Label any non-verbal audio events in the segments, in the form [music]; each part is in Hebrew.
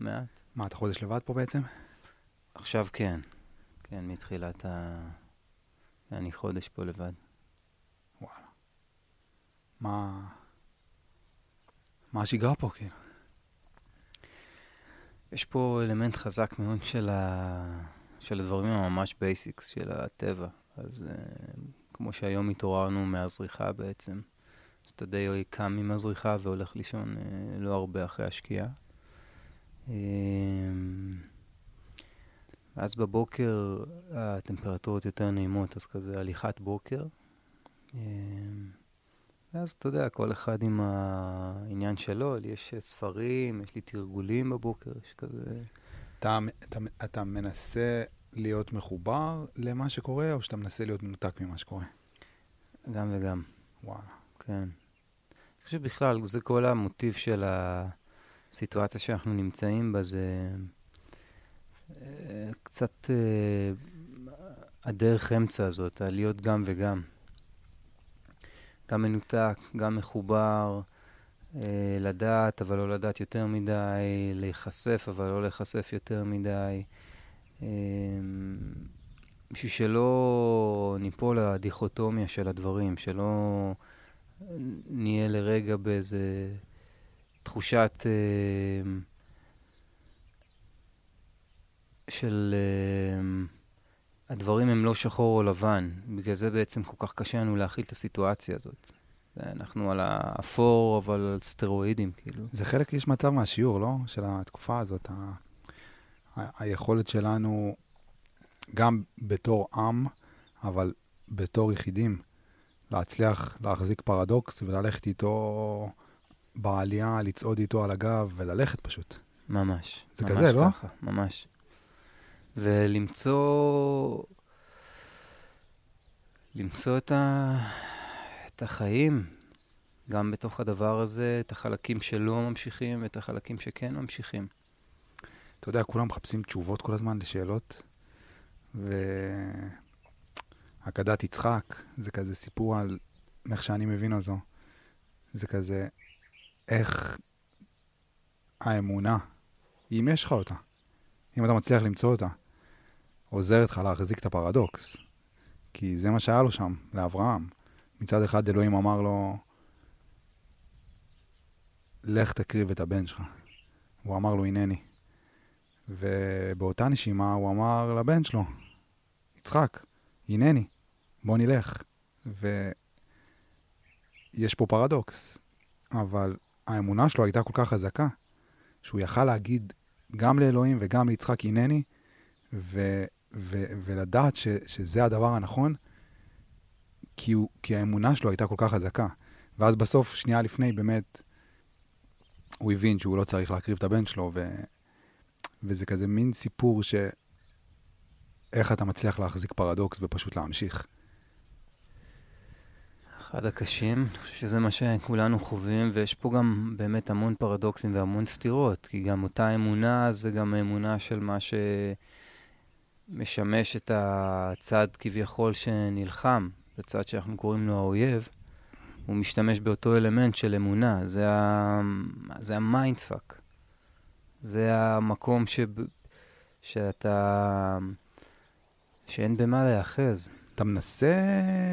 מעט. מה, אתה חודש לבד פה בעצם? עכשיו כן. כן, מתחילת ה... אני חודש פה לבד. וואלה. מה... מה השגרה פה, כאילו? יש פה אלמנט חזק מאוד של, ה... של הדברים הממש basics של הטבע. אז אה, כמו שהיום התעוררנו מהזריחה בעצם, אז אתה די קם עם הזריחה והולך לישון אה, לא הרבה אחרי השקיעה. Uh, אז בבוקר הטמפרטורות יותר נעימות, אז כזה הליכת בוקר. ואז אתה יודע, כל אחד עם העניין שלו, לי יש ספרים, יש לי תרגולים בבוקר, יש כזה... אתה, אתה, אתה מנסה להיות מחובר למה שקורה, או שאתה מנסה להיות מנותק ממה שקורה? גם וגם. וואלה. כן. אני חושב בכלל, זה כל המוטיב של הסיטואציה שאנחנו נמצאים בה, זה אה, קצת אה, הדרך אמצע הזאת, הלהיות גם וגם. גם מנותק, גם מחובר, אה, לדעת, אבל לא לדעת יותר מדי, להיחשף, אבל לא להיחשף יותר מדי. בשביל שלא ניפול לדיכוטומיה של הדברים, שלא נהיה לרגע באיזה תחושת אה, של... אה, הדברים הם לא שחור או לבן. בגלל זה בעצם כל כך קשה לנו להכיל את הסיטואציה הזאת. אנחנו על האפור, אבל על סטרואידים, כאילו. זה חלק, יש מצב מהשיעור, לא? של התקופה הזאת. ה... היכולת שלנו, גם בתור עם, אבל בתור יחידים, להצליח להחזיק פרדוקס וללכת איתו בעלייה, לצעוד איתו על הגב וללכת פשוט. ממש. זה ממש כזה, לא? ככה, ממש. ולמצוא... למצוא את, ה... את החיים, גם בתוך הדבר הזה, את החלקים שלא ממשיכים ואת החלקים שכן ממשיכים. אתה יודע, כולם מחפשים תשובות כל הזמן לשאלות, והגדת יצחק זה כזה סיפור על, איך שאני מבין אותו, זה כזה, איך האמונה, אם יש לך אותה, אם אתה מצליח למצוא אותה, עוזרת לך להחזיק את הפרדוקס. כי זה מה שהיה לו שם, לאברהם. מצד אחד אלוהים אמר לו, לך תקריב את הבן שלך. הוא אמר לו, הנני. ובאותה נשימה הוא אמר לבן שלו, יצחק, הנני, בוא נלך. ויש פה פרדוקס, אבל האמונה שלו הייתה כל כך חזקה, שהוא יכל להגיד גם לאלוהים וגם ליצחק, הנני, ו... ו- ולדעת ש- שזה הדבר הנכון, כי, הוא, כי האמונה שלו הייתה כל כך חזקה. ואז בסוף, שנייה לפני, באמת, הוא הבין שהוא לא צריך להקריב את הבן שלו, ו- וזה כזה מין סיפור ש... איך אתה מצליח להחזיק פרדוקס ופשוט להמשיך. אחד הקשים, אני חושב שזה מה שכולנו חווים, ויש פה גם באמת המון פרדוקסים והמון סתירות, כי גם אותה אמונה זה גם האמונה של מה ש... משמש את הצד כביכול שנלחם, הצד שאנחנו קוראים לו האויב, הוא משתמש באותו אלמנט של אמונה, זה, ה... זה ה mindfuck. זה המקום ש... שאתה... שאין במה להיאחז. אתה מנסה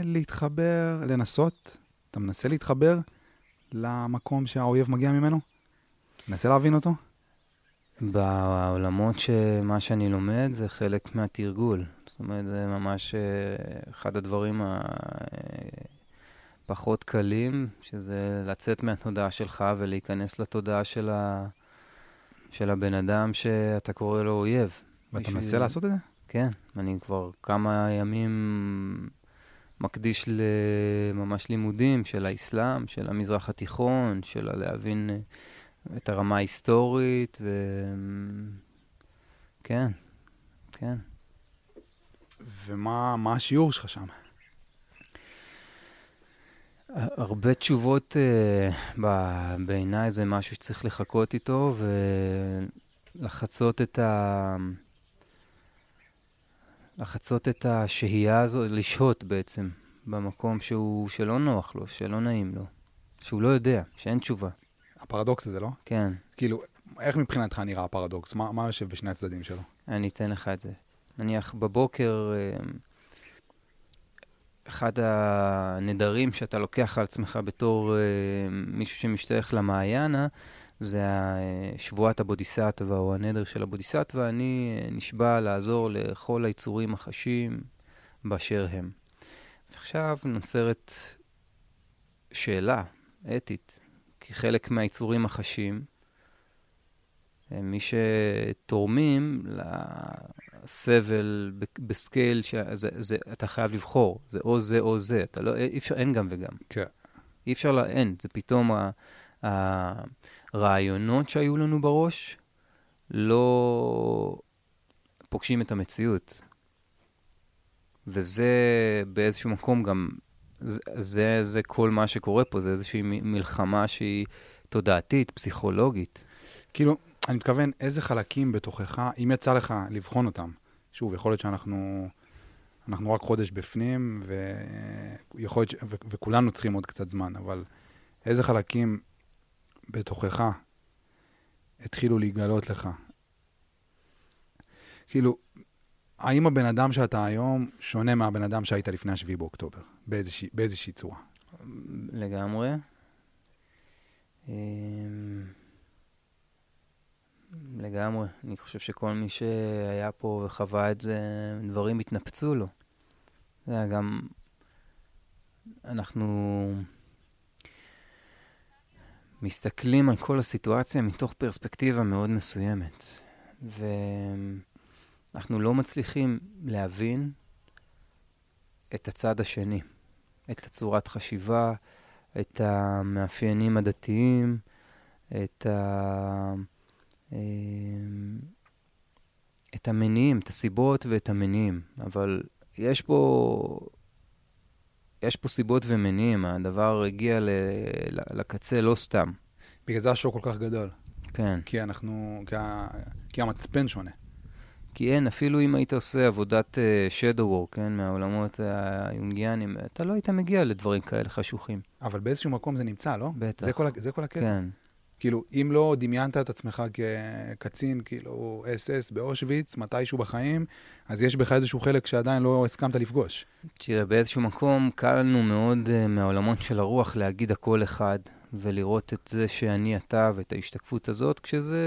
להתחבר, לנסות, אתה מנסה להתחבר למקום שהאויב מגיע ממנו? מנסה להבין אותו? בעולמות שמה שאני לומד זה חלק מהתרגול. זאת אומרת, זה ממש אה, אחד הדברים הפחות קלים, שזה לצאת מהתודעה שלך ולהיכנס לתודעה של, ה... של הבן אדם שאתה קורא לו אויב. ואתה בשביל... מנסה לעשות את זה? כן, אני כבר כמה ימים מקדיש לממש לימודים של האסלאם, של המזרח התיכון, של להבין את הרמה ההיסטורית, ו... כן, כן. ומה השיעור שלך שם? הרבה תשובות uh, בעיניי זה משהו שצריך לחכות איתו ולחצות את ה... לחצות את השהייה הזו, לשהות בעצם במקום שהוא, שלא נוח לו, שלא נעים לו, שהוא לא יודע, שאין תשובה. הפרדוקס הזה, לא? כן. כאילו, איך מבחינתך נראה הפרדוקס? מה, מה יושב בשני הצדדים שלו? אני אתן לך את זה. נניח בבוקר, אה, אחד הנדרים שאתה לוקח על עצמך בתור אה, מישהו שמשתייך למעיינה, זה שבועת הבודיסטווה או הנדר של הבודיסטווה. אני אה, נשבע לעזור לכל היצורים החשים באשר הם. עכשיו נוצרת שאלה אתית, כי חלק מהיצורים החשים הם מי שתורמים לסבל בסקייל, שזה, זה, אתה חייב לבחור, זה או זה או זה, אתה לא, אי אפשר, אין גם וגם. כן. אי אפשר, לה, אין, זה פתאום הרעיונות שהיו לנו בראש לא פוגשים את המציאות. וזה באיזשהו מקום גם, זה, זה, זה כל מה שקורה פה, זה איזושהי מלחמה שהיא תודעתית, פסיכולוגית. כאילו, אני מתכוון, איזה חלקים בתוכך, אם יצא לך לבחון אותם, שוב, יכול להיות שאנחנו אנחנו רק חודש בפנים, ויכול להיות, ש... ו... וכולנו צריכים עוד קצת זמן, אבל איזה חלקים בתוכך התחילו להיגלות לך? כאילו, האם הבן אדם שאתה היום שונה מהבן אדם שהיית לפני השביעי באוקטובר, באיזושהי, באיזושהי צורה? לגמרי. אמ, לגמרי. אני חושב שכל מי שהיה פה וחווה את זה, דברים התנפצו לו. זה היה גם... אנחנו מסתכלים על כל הסיטואציה מתוך פרספקטיבה מאוד מסוימת. ואנחנו לא מצליחים להבין את הצד השני, את הצורת חשיבה, את המאפיינים הדתיים, את ה... אמ, את המניעים, את הסיבות ואת המניעים, אבל יש פה, יש פה סיבות ומניעים, הדבר הגיע ל, לקצה לא סתם. בגלל זה השוק כל כך גדול. כן. כי אנחנו, כי, ה, כי המצפן שונה. כי אין, אפילו אם היית עושה עבודת uh, shadow work, כן, מהעולמות היונגיאנים, אתה לא היית מגיע לדברים כאלה חשוכים. אבל באיזשהו מקום זה נמצא, לא? בטח. זה כל, זה כל הקטע. כן. כאילו, אם לא דמיינת את עצמך כקצין, כאילו, אס-אס באושוויץ, מתישהו בחיים, אז יש בך איזשהו חלק שעדיין לא הסכמת לפגוש. תראה, באיזשהו מקום קל לנו מאוד uh, מהעולמות של הרוח להגיד הכל אחד, ולראות את זה שאני אתה ואת ההשתקפות הזאת, כשזה...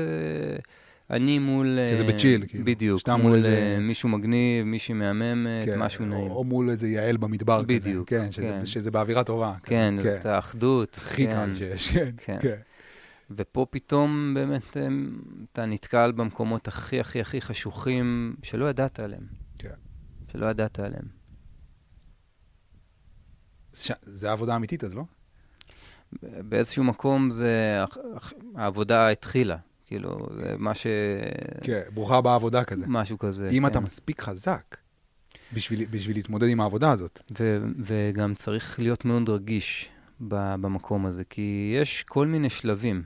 אני מול... כשזה uh, בצ'יל, כאילו. בדיוק, מול, מול איזה... uh, מישהו מגניב, מישהי מהממת, כן, משהו או, נעים. או מול איזה יעל במדבר בדיוק, כזה. בדיוק, כן, שזה, כן. שזה באווירה טובה. כן, כן. את האחדות. הכי כן. קל שיש, כן. כן. כן. ופה פתאום באמת אתה נתקל במקומות הכי הכי הכי חשוכים שלא ידעת עליהם. כן. שלא ידעת עליהם. ש... זה העבודה האמיתית, אז לא? באיזשהו מקום זה... העבודה התחילה. כאילו, זה מה ש... כן, ברוכה הבאה עבודה כזה. משהו כזה, אם כן. אתה מספיק חזק בשביל, בשביל להתמודד עם העבודה הזאת. ו- וגם צריך להיות מאוד רגיש במקום הזה, כי יש כל מיני שלבים.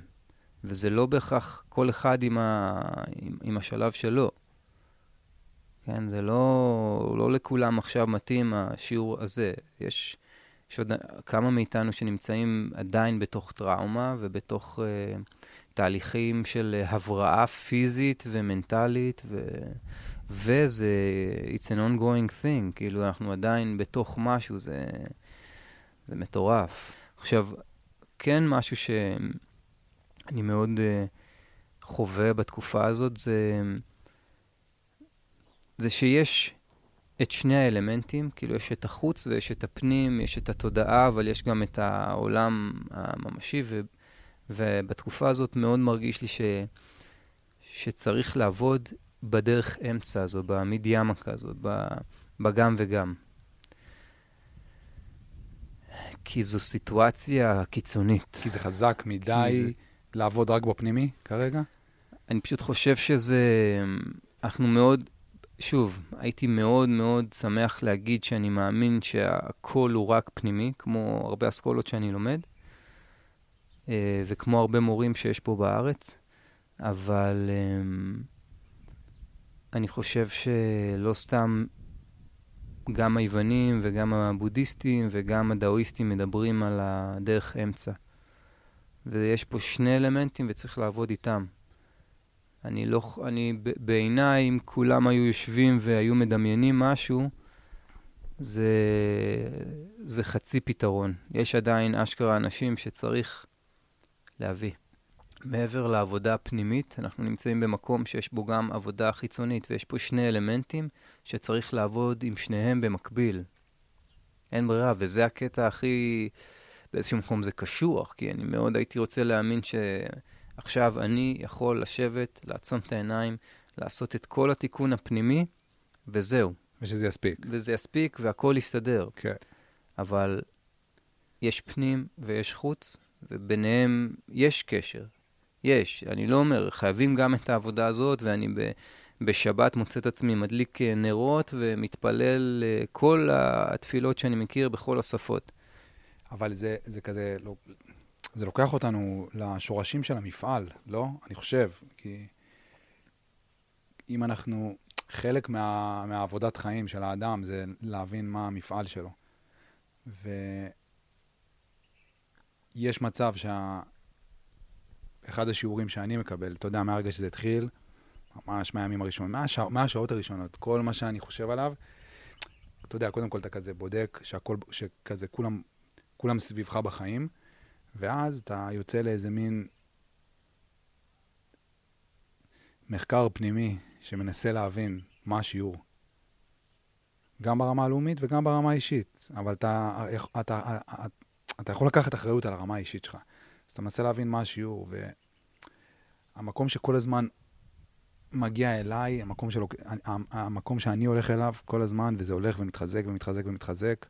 וזה לא בהכרח כל אחד עם, ה, עם, עם השלב שלו. כן, זה לא, לא לכולם עכשיו מתאים השיעור הזה. יש, יש עוד כמה מאיתנו שנמצאים עדיין בתוך טראומה ובתוך uh, תהליכים של הבראה פיזית ומנטלית, ו, וזה, it's an ongoing thing, כאילו אנחנו עדיין בתוך משהו, זה, זה מטורף. עכשיו, כן משהו ש... אני מאוד uh, חווה בתקופה הזאת, זה, זה שיש את שני האלמנטים, כאילו יש את החוץ ויש את הפנים, יש את התודעה, אבל יש גם את העולם הממשי, ו, ובתקופה הזאת מאוד מרגיש לי ש, שצריך לעבוד בדרך אמצע הזו, במידיאמקה הזאת, בגם וגם. כי זו סיטואציה קיצונית. כי זה חזק מדי. זה... לעבוד רק בפנימי כרגע? אני פשוט חושב שזה... אנחנו מאוד... שוב, הייתי מאוד מאוד שמח להגיד שאני מאמין שהכל הוא רק פנימי, כמו הרבה אסכולות שאני לומד, אה, וכמו הרבה מורים שיש פה בארץ, אבל אה, אני חושב שלא סתם גם היוונים וגם הבודהיסטים וגם הדאואיסטים מדברים על הדרך אמצע. ויש פה שני אלמנטים וצריך לעבוד איתם. אני לא, אני, בעיניי, אם כולם היו יושבים והיו מדמיינים משהו, זה, זה חצי פתרון. יש עדיין אשכרה אנשים שצריך להביא. מעבר לעבודה הפנימית, אנחנו נמצאים במקום שיש בו גם עבודה חיצונית, ויש פה שני אלמנטים שצריך לעבוד עם שניהם במקביל. אין ברירה, וזה הקטע הכי... באיזשהו מקום זה קשוח, כי אני מאוד הייתי רוצה להאמין שעכשיו אני יכול לשבת, לעצום את העיניים, לעשות את כל התיקון הפנימי, וזהו. ושזה יספיק. וזה יספיק והכול יסתדר. כן. אבל יש פנים ויש חוץ, וביניהם יש קשר. יש. אני לא אומר, חייבים גם את העבודה הזאת, ואני ב... בשבת מוצא את עצמי מדליק אה, נרות ומתפלל אה, כל התפילות שאני מכיר בכל השפות. אבל זה, זה כזה, לא, זה לוקח אותנו לשורשים של המפעל, לא? אני חושב, כי אם אנחנו, חלק מה, מהעבודת חיים של האדם זה להבין מה המפעל שלו. ויש מצב שאחד שה... השיעורים שאני מקבל, אתה יודע, מהרגע שזה התחיל, ממש מהימים הראשונים, מהשע, מהשעות הראשונות, כל מה שאני חושב עליו, אתה יודע, קודם כל אתה כזה בודק שהכל, שכזה כולם, כולם סביבך בחיים, ואז אתה יוצא לאיזה מין מחקר פנימי שמנסה להבין מה השיעור. גם ברמה הלאומית וגם ברמה האישית, אבל אתה, אתה, אתה, אתה יכול לקחת אחריות על הרמה האישית שלך. אז אתה מנסה להבין מה השיעור, והמקום שכל הזמן מגיע אליי, המקום, שלו, המקום שאני הולך אליו כל הזמן, וזה הולך ומתחזק ומתחזק ומתחזק,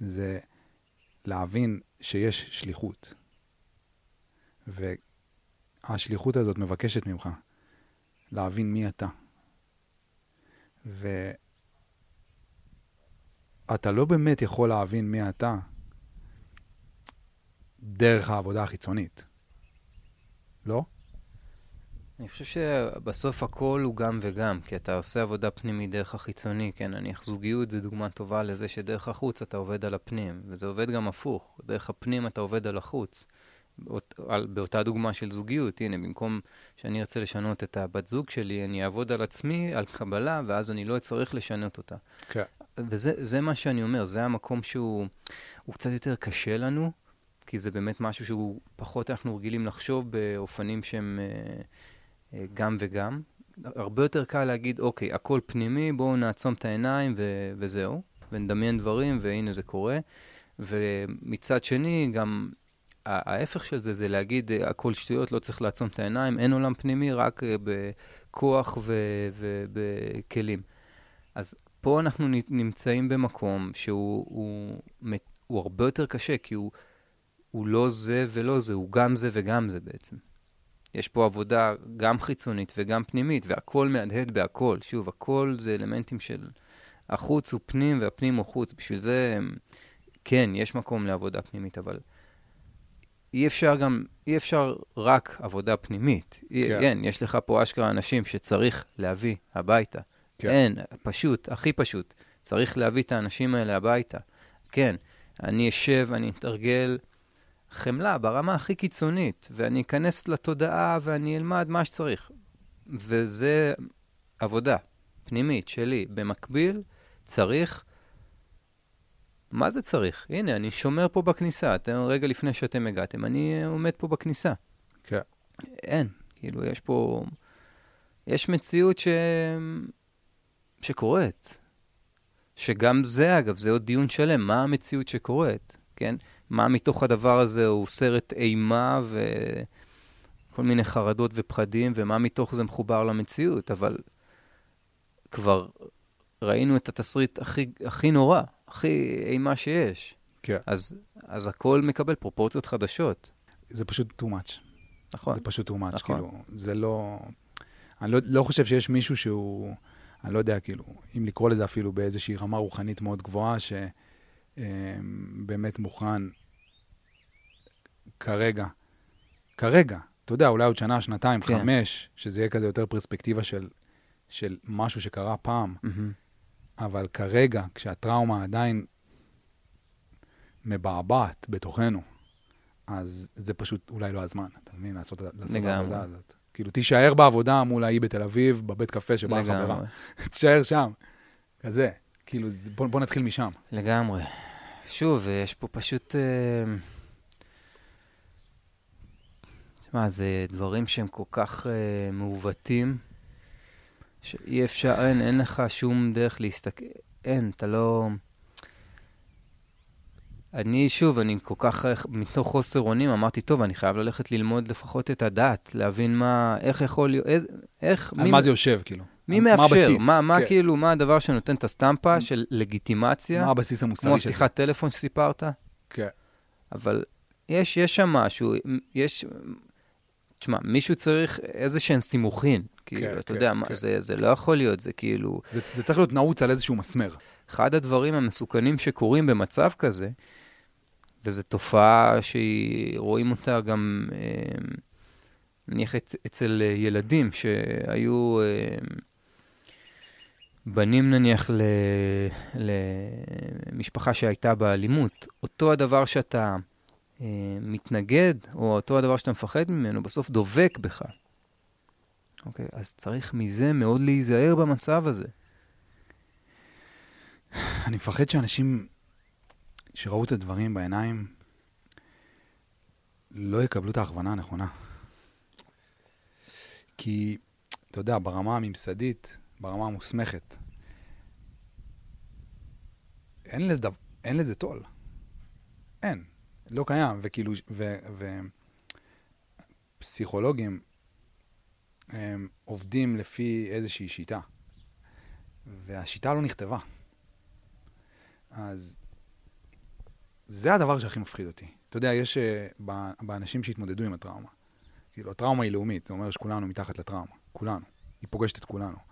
זה להבין שיש שליחות. והשליחות הזאת מבקשת ממך להבין מי אתה. ואתה לא באמת יכול להבין מי אתה דרך העבודה החיצונית, לא? אני חושב שבסוף הכל הוא גם וגם, כי אתה עושה עבודה פנימית דרך החיצוני, כן, נניח זוגיות זה דוגמה טובה לזה שדרך החוץ אתה עובד על הפנים, וזה עובד גם הפוך, דרך הפנים אתה עובד על החוץ. באות, על, באותה דוגמה של זוגיות, הנה, במקום שאני ארצה לשנות את הבת זוג שלי, אני אעבוד על עצמי, על קבלה, ואז אני לא אצטרך לשנות אותה. כן. וזה מה שאני אומר, זה המקום שהוא קצת יותר קשה לנו, כי זה באמת משהו שהוא פחות אנחנו רגילים לחשוב באופנים שהם... אה, גם וגם. הרבה יותר קל להגיד, אוקיי, הכל פנימי, בואו נעצום את העיניים ו- וזהו, ונדמיין דברים, והנה זה קורה. ומצד שני, גם ההפך של זה, זה להגיד, אה, הכל שטויות, לא צריך לעצום את העיניים, אין עולם פנימי, רק אה, בכוח ובכלים. אז פה אנחנו נמצאים במקום שהוא הוא, הוא הרבה יותר קשה, כי הוא, הוא לא זה ולא זה, הוא גם זה וגם זה בעצם. יש פה עבודה גם חיצונית וגם פנימית, והכל מהדהד בהכל. שוב, הכל זה אלמנטים של החוץ הוא פנים והפנים הוא חוץ. בשביל זה, כן, יש מקום לעבודה פנימית, אבל אי אפשר גם, אי אפשר רק עבודה פנימית. כן, כן יש לך פה אשכרה אנשים שצריך להביא הביתה. כן. אין, פשוט, הכי פשוט. צריך להביא את האנשים האלה הביתה. כן, אני אשב, אני אתרגל חמלה ברמה הכי קיצונית, ואני אכנס לתודעה ואני אלמד מה שצריך. וזה עבודה פנימית שלי. במקביל, צריך... מה זה צריך? הנה, אני שומר פה בכניסה. אתם רגע לפני שאתם הגעתם, אני עומד פה בכניסה. כן. אין, כאילו, יש פה... יש מציאות ש... שקורית. שגם זה, אגב, זה עוד דיון שלם, מה המציאות שקורית, כן? מה מתוך הדבר הזה הוא סרט אימה וכל מיני חרדות ופחדים, ומה מתוך זה מחובר למציאות, אבל כבר ראינו את התסריט הכי, הכי נורא, הכי אימה שיש. כן. אז, אז הכל מקבל פרופורציות חדשות. זה פשוט too much. נכון. זה פשוט too much, נכון. כאילו, זה לא... אני לא, לא חושב שיש מישהו שהוא, אני לא יודע, כאילו, אם לקרוא לזה אפילו באיזושהי רמה רוחנית מאוד גבוהה, ש... אמ, באמת מוכן כרגע, כרגע, אתה יודע, אולי עוד שנה, שנתיים, כן. חמש, שזה יהיה כזה יותר פרספקטיבה של, של משהו שקרה פעם, mm-hmm. אבל כרגע, כשהטראומה עדיין מבעבעת בתוכנו, אז זה פשוט אולי לא הזמן, אתה מבין? לעשות, לעשות את העבודה הזאת. כאילו, תישאר בעבודה מול ההיא בתל אביב, בבית קפה שבאה חברה. לגמרי. [laughs] תישאר שם. כזה. כאילו, בוא, בוא נתחיל משם. לגמרי. שוב, יש פה פשוט... אה, תשמע, זה דברים שהם כל כך אה, מעוותים, שאי אפשר, אין, אין לך שום דרך להסתכל, אין, אתה לא... אני, שוב, אני כל כך, אה, מתוך חוסר אונים, אמרתי, טוב, אני חייב ללכת ללמוד לפחות את הדת, להבין מה, איך יכול להיות, איך, על מה זה יושב, כאילו. מי מה מאפשר? הבסיס? מה, מה כן. כאילו, מה הדבר שנותן את הסטמפה של לגיטימציה? מה הבסיס המוסרי כמו של זה? שיחת טלפון שסיפרת? כן. אבל יש, יש שם משהו, יש... תשמע, מישהו צריך איזה שהם סימוכין. כאילו, כן, אתה כן, יודע, מה, כן. זה, זה לא יכול להיות, זה כאילו... זה, זה צריך להיות נעוץ על איזשהו מסמר. אחד הדברים המסוכנים שקורים במצב כזה, וזו תופעה שרואים אותה גם, אה, נניח, אצ- אצל ילדים שהיו אה, בנים, נניח, ל- למשפחה שהייתה באלימות. אותו הדבר שאתה אה, מתנגד, או אותו הדבר שאתה מפחד ממנו, בסוף דובק בך. אוקיי, אז צריך מזה מאוד להיזהר במצב הזה. אני מפחד שאנשים שראו את הדברים בעיניים לא יקבלו את ההכוונה הנכונה. כי, אתה יודע, ברמה הממסדית, ברמה המוסמכת, אין, לדו, אין לזה תו"ל. אין. לא קיים. וכאילו, ו, ו, פסיכולוגים הם עובדים לפי איזושהי שיטה, והשיטה לא נכתבה. אז זה הדבר שהכי מפחיד אותי. אתה יודע, יש uh, באנשים שהתמודדו עם הטראומה. כאילו, הטראומה היא לאומית, זה אומר שכולנו מתחת לטראומה. כולנו. היא פוגשת את כולנו.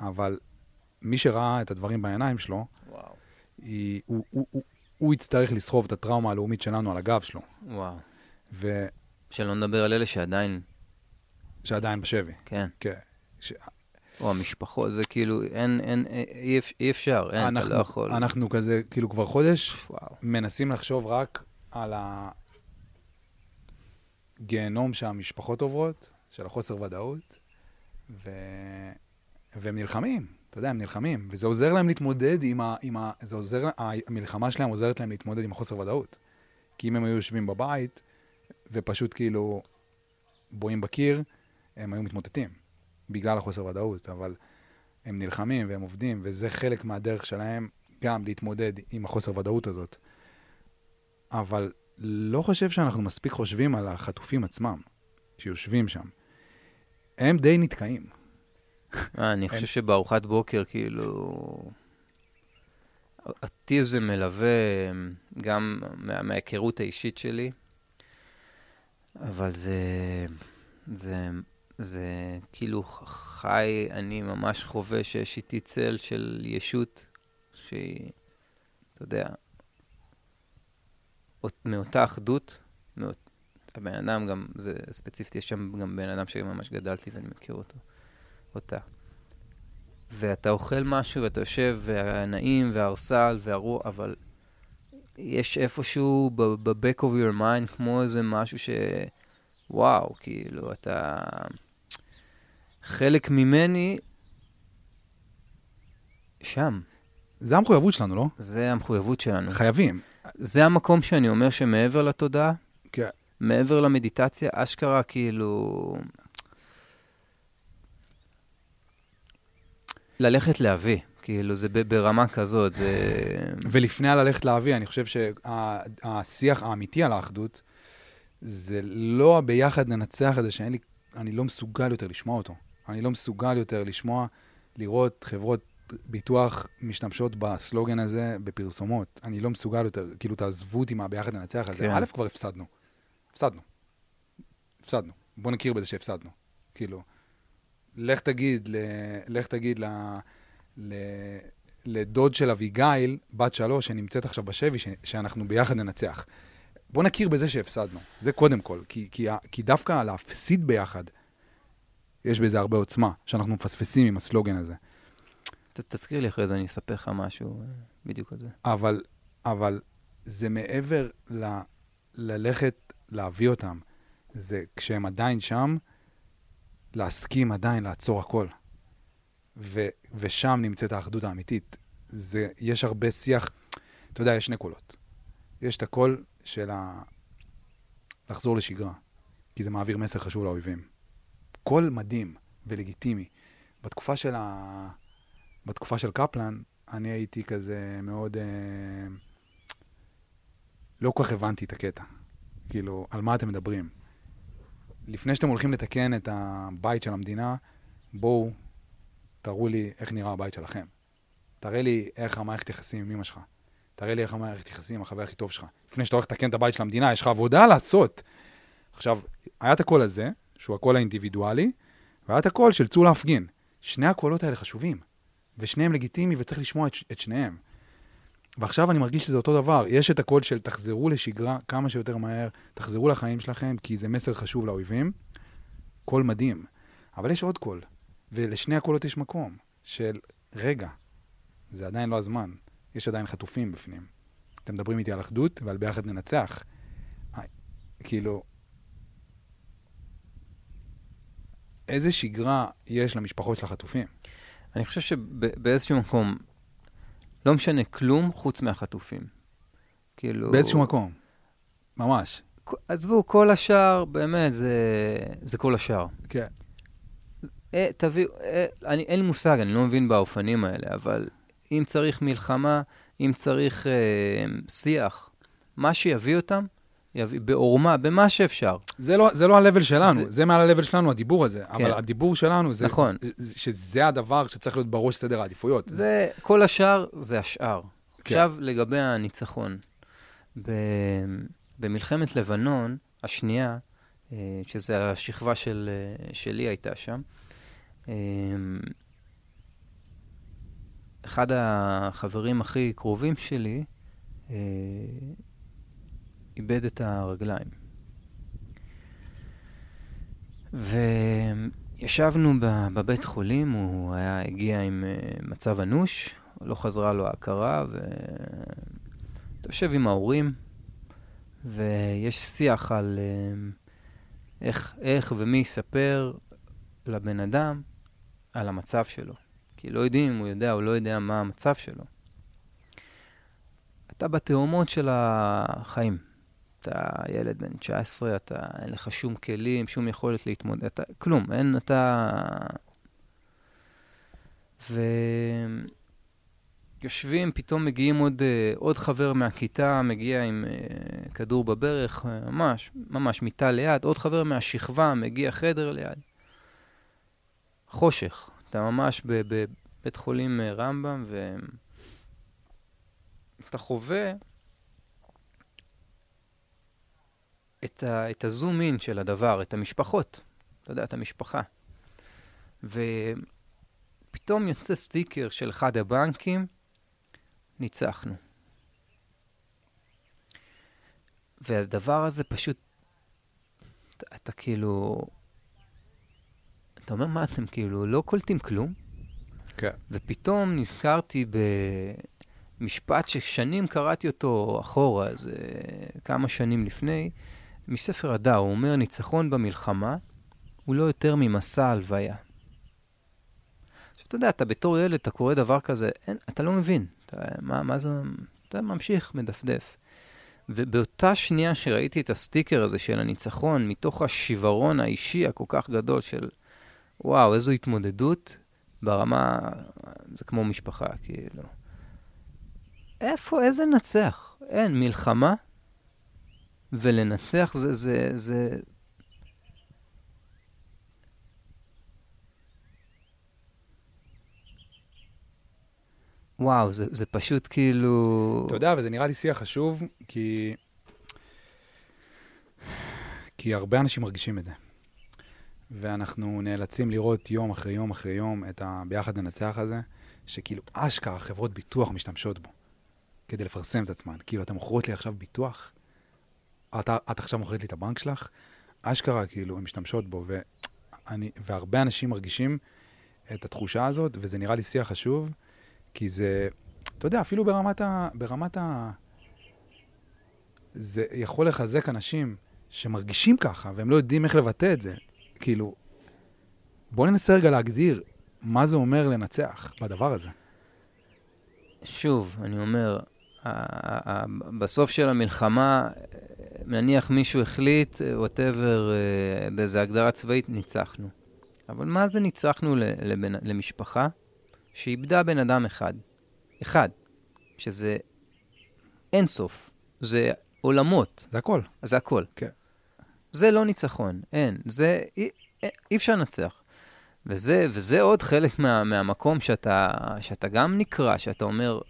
אבל מי שראה את הדברים בעיניים שלו, וואו. היא, הוא, הוא, הוא, הוא יצטרך לסחוב את הטראומה הלאומית שלנו על הגב שלו. וואו. ושעדיין שלא נדבר על אלה שעדיין, בשבי. כן. כן. ש... או המשפחות, זה כאילו, אין, אין, אי, אי אפשר, אין, אנחנו, אתה לא יכול. אנחנו כזה, כאילו כבר חודש, וואו. מנסים לחשוב רק על הגיהנום שהמשפחות עוברות, של החוסר ודאות, ו... והם נלחמים, אתה יודע, הם נלחמים, וזה עוזר להם להתמודד עם ה... עם ה... זה עוזר, המלחמה שלהם עוזרת להם להתמודד עם החוסר ודאות. כי אם הם היו יושבים בבית, ופשוט כאילו בואים בקיר, הם היו מתמוטטים, בגלל החוסר ודאות, אבל הם נלחמים והם עובדים, וזה חלק מהדרך שלהם גם להתמודד עם החוסר ודאות הזאת. אבל לא חושב שאנחנו מספיק חושבים על החטופים עצמם, שיושבים שם. הם די נתקעים. אה, אני חושב שבארוחת בוקר, כאילו... אותי זה מלווה גם מה- מההיכרות האישית שלי, אבל זה... זה... זה כאילו חי, אני ממש חווה שיש איתי צל של ישות שהיא, אתה יודע, אות- מאותה אחדות, מאות, הבן אדם גם, זה ספציפית, יש שם גם בן אדם שממש גדלתי ואני מכיר אותו, אותה. ואתה אוכל משהו ואתה יושב, והנעים והארסל והרוח, אבל יש איפשהו ב-back of your mind כמו איזה משהו ש... וואו, כאילו, אתה... חלק ממני שם. זה המחויבות שלנו, לא? זה המחויבות שלנו. חייבים. זה המקום שאני אומר שמעבר לתודעה, כן. מעבר למדיטציה, אשכרה כאילו... ללכת להביא, כאילו זה ברמה כזאת, זה... ולפני הללכת להביא, אני חושב שהשיח האמיתי על האחדות, זה לא הביחד ננצח הזה שאין לי, אני לא מסוגל יותר לשמוע אותו. אני לא מסוגל יותר לשמוע, לראות חברות ביטוח משתמשות בסלוגן הזה בפרסומות. אני לא מסוגל יותר, כאילו תעזבו אותי מהביחד ננצח הזה. כן. א', כבר הפסדנו. הפסדנו. הפסדנו. בוא נכיר בזה שהפסדנו. כאילו, לך תגיד, ל... לך תגיד ל... ל... לדוד של אביגיל, בת שלוש, שנמצאת עכשיו בשבי, ש... שאנחנו ביחד ננצח. בוא נכיר בזה שהפסדנו. זה קודם כל. כי, כי, כי דווקא להפסיד ביחד, יש בזה הרבה עוצמה, שאנחנו מפספסים עם הסלוגן הזה. ת- תזכיר לי אחרי זה, אני אספר לך משהו אה, בדיוק על זה. אבל, אבל זה מעבר ל... ללכת להביא אותם. זה כשהם עדיין שם, להסכים עדיין לעצור הכל. ו, ושם נמצאת האחדות האמיתית. זה, יש הרבה שיח, אתה יודע, יש שני קולות. יש את הקול של ה... לחזור לשגרה, כי זה מעביר מסר חשוב לאויבים. קול מדהים ולגיטימי. בתקופה של, ה... בתקופה של קפלן, אני הייתי כזה מאוד... אה... לא כל כך הבנתי את הקטע. כאילו, על מה אתם מדברים? לפני שאתם הולכים לתקן את הבית של המדינה, בואו, תראו לי איך נראה הבית שלכם. תראה לי איך המערכת יחסים עם אמא שלך. תראה לי איך המערכת יחסים עם החבר הכי טוב שלך. לפני שאתה הולך לתקן את הבית של המדינה, יש לך עבודה לעשות. עכשיו, היה את הקול הזה, שהוא הקול האינדיבידואלי, והיה את הקול של צאו להפגין. שני הקולות האלה חשובים, ושניהם לגיטימי וצריך לשמוע את, את שניהם. ועכשיו אני מרגיש שזה אותו דבר. יש את הקול של תחזרו לשגרה כמה שיותר מהר, תחזרו לחיים שלכם, כי זה מסר חשוב לאויבים. קול מדהים. אבל יש עוד קול, ולשני הקולות יש מקום, של רגע, זה עדיין לא הזמן, יש עדיין חטופים בפנים. אתם מדברים איתי על אחדות ועל ביחד ננצח. כאילו, איזה שגרה יש למשפחות של החטופים? אני חושב שבאיזשהו מקום, לא משנה כלום חוץ מהחטופים. כאילו... באיזשהו מקום, ממש. עזבו, כל השאר, באמת, זה, זה כל השאר. כן. אה, תביאו, אה, אני, אין לי מושג, אני לא מבין באופנים האלה, אבל אם צריך מלחמה, אם צריך אה, שיח, מה שיביא אותם, יביא, בעורמה, במה שאפשר. זה לא, זה לא ה-level שלנו, זה, זה מעל ה-level שלנו, הדיבור הזה. כן. אבל הדיבור שלנו, זה, נכון. זה, שזה הדבר שצריך להיות בראש סדר העדיפויות. זה, זה... כל השאר זה השאר. כן. עכשיו, לגבי הניצחון. ב, במלחמת לבנון השנייה, אה, שזה השכבה של, אה, שלי הייתה שם, אה, אחד החברים הכי קרובים שלי איבד את הרגליים. וישבנו בבית חולים, הוא היה, הגיע עם uh, מצב אנוש, לא חזרה לו ההכרה, ואתה יושב עם ההורים, ויש שיח על uh, איך, איך ומי יספר לבן אדם על המצב שלו. כי לא יודעים אם הוא יודע או לא יודע מה המצב שלו. אתה בתאומות של החיים. אתה ילד בן 19, אתה, אין לך שום כלים, שום יכולת להתמודד, אתה, כלום, אין, אתה... ויושבים, פתאום מגיעים עוד, אה, עוד חבר מהכיתה, מגיע עם uh, כדור בברך, אה, ממש, ממש מיטה ליד, עוד חבר מהשכבה, מגיע חדר ליד. חושך. אתה ממש בבית חולים רמב"ם, ואתה חווה את, ה, את הזום אין של הדבר, את המשפחות, אתה יודע, את המשפחה. ופתאום יוצא סטיקר של אחד הבנקים, ניצחנו. והדבר הזה פשוט, אתה, אתה כאילו, אתה אומר, מה אתם כאילו לא קולטים כלום? כן. ופתאום נזכרתי במשפט ששנים קראתי אותו אחורה, זה כמה שנים לפני, מספר הדר, הוא אומר, ניצחון במלחמה הוא לא יותר ממסע הלוויה. עכשיו, אתה יודע, אתה בתור ילד, אתה קורא דבר כזה, אין, אתה לא מבין. אתה, מה, מה זה, אתה ממשיך, מדפדף. ובאותה שנייה שראיתי את הסטיקר הזה של הניצחון, מתוך השיוורון האישי הכל כך גדול של, וואו, איזו התמודדות ברמה, זה כמו משפחה, כאילו. איפה, איזה נצח? אין, מלחמה ולנצח זה, זה, זה... וואו, זה, זה פשוט כאילו... אתה יודע, וזה נראה לי שיח חשוב, כי... כי הרבה אנשים מרגישים את זה. ואנחנו נאלצים לראות יום אחרי יום אחרי יום את הביחד ננצח הזה, שכאילו אשכרה חברות ביטוח משתמשות בו כדי לפרסם את עצמן. כאילו, אתן מוכרות לי עכשיו ביטוח? את, את עכשיו מוכרת לי את הבנק שלך? אשכרה, כאילו, הן משתמשות בו, ואני, והרבה אנשים מרגישים את התחושה הזאת, וזה נראה לי שיח חשוב, כי זה, אתה יודע, אפילו ברמת ה... ברמת ה... זה יכול לחזק אנשים שמרגישים ככה, והם לא יודעים איך לבטא את זה. כאילו, בואו ננסה רגע להגדיר מה זה אומר לנצח בדבר הזה. שוב, אני אומר, בסוף של המלחמה, נניח מישהו החליט, וואטאבר, באיזו הגדרה צבאית, ניצחנו. אבל מה זה ניצחנו לבן, למשפחה שאיבדה בן אדם אחד? אחד, שזה אין סוף, זה עולמות. זה הכל. זה הכל. כן. זה לא ניצחון, אין. זה, אי, אי אפשר לנצח. וזה, וזה עוד חלק מה, מהמקום שאתה, שאתה גם נקרא, שאתה אומר,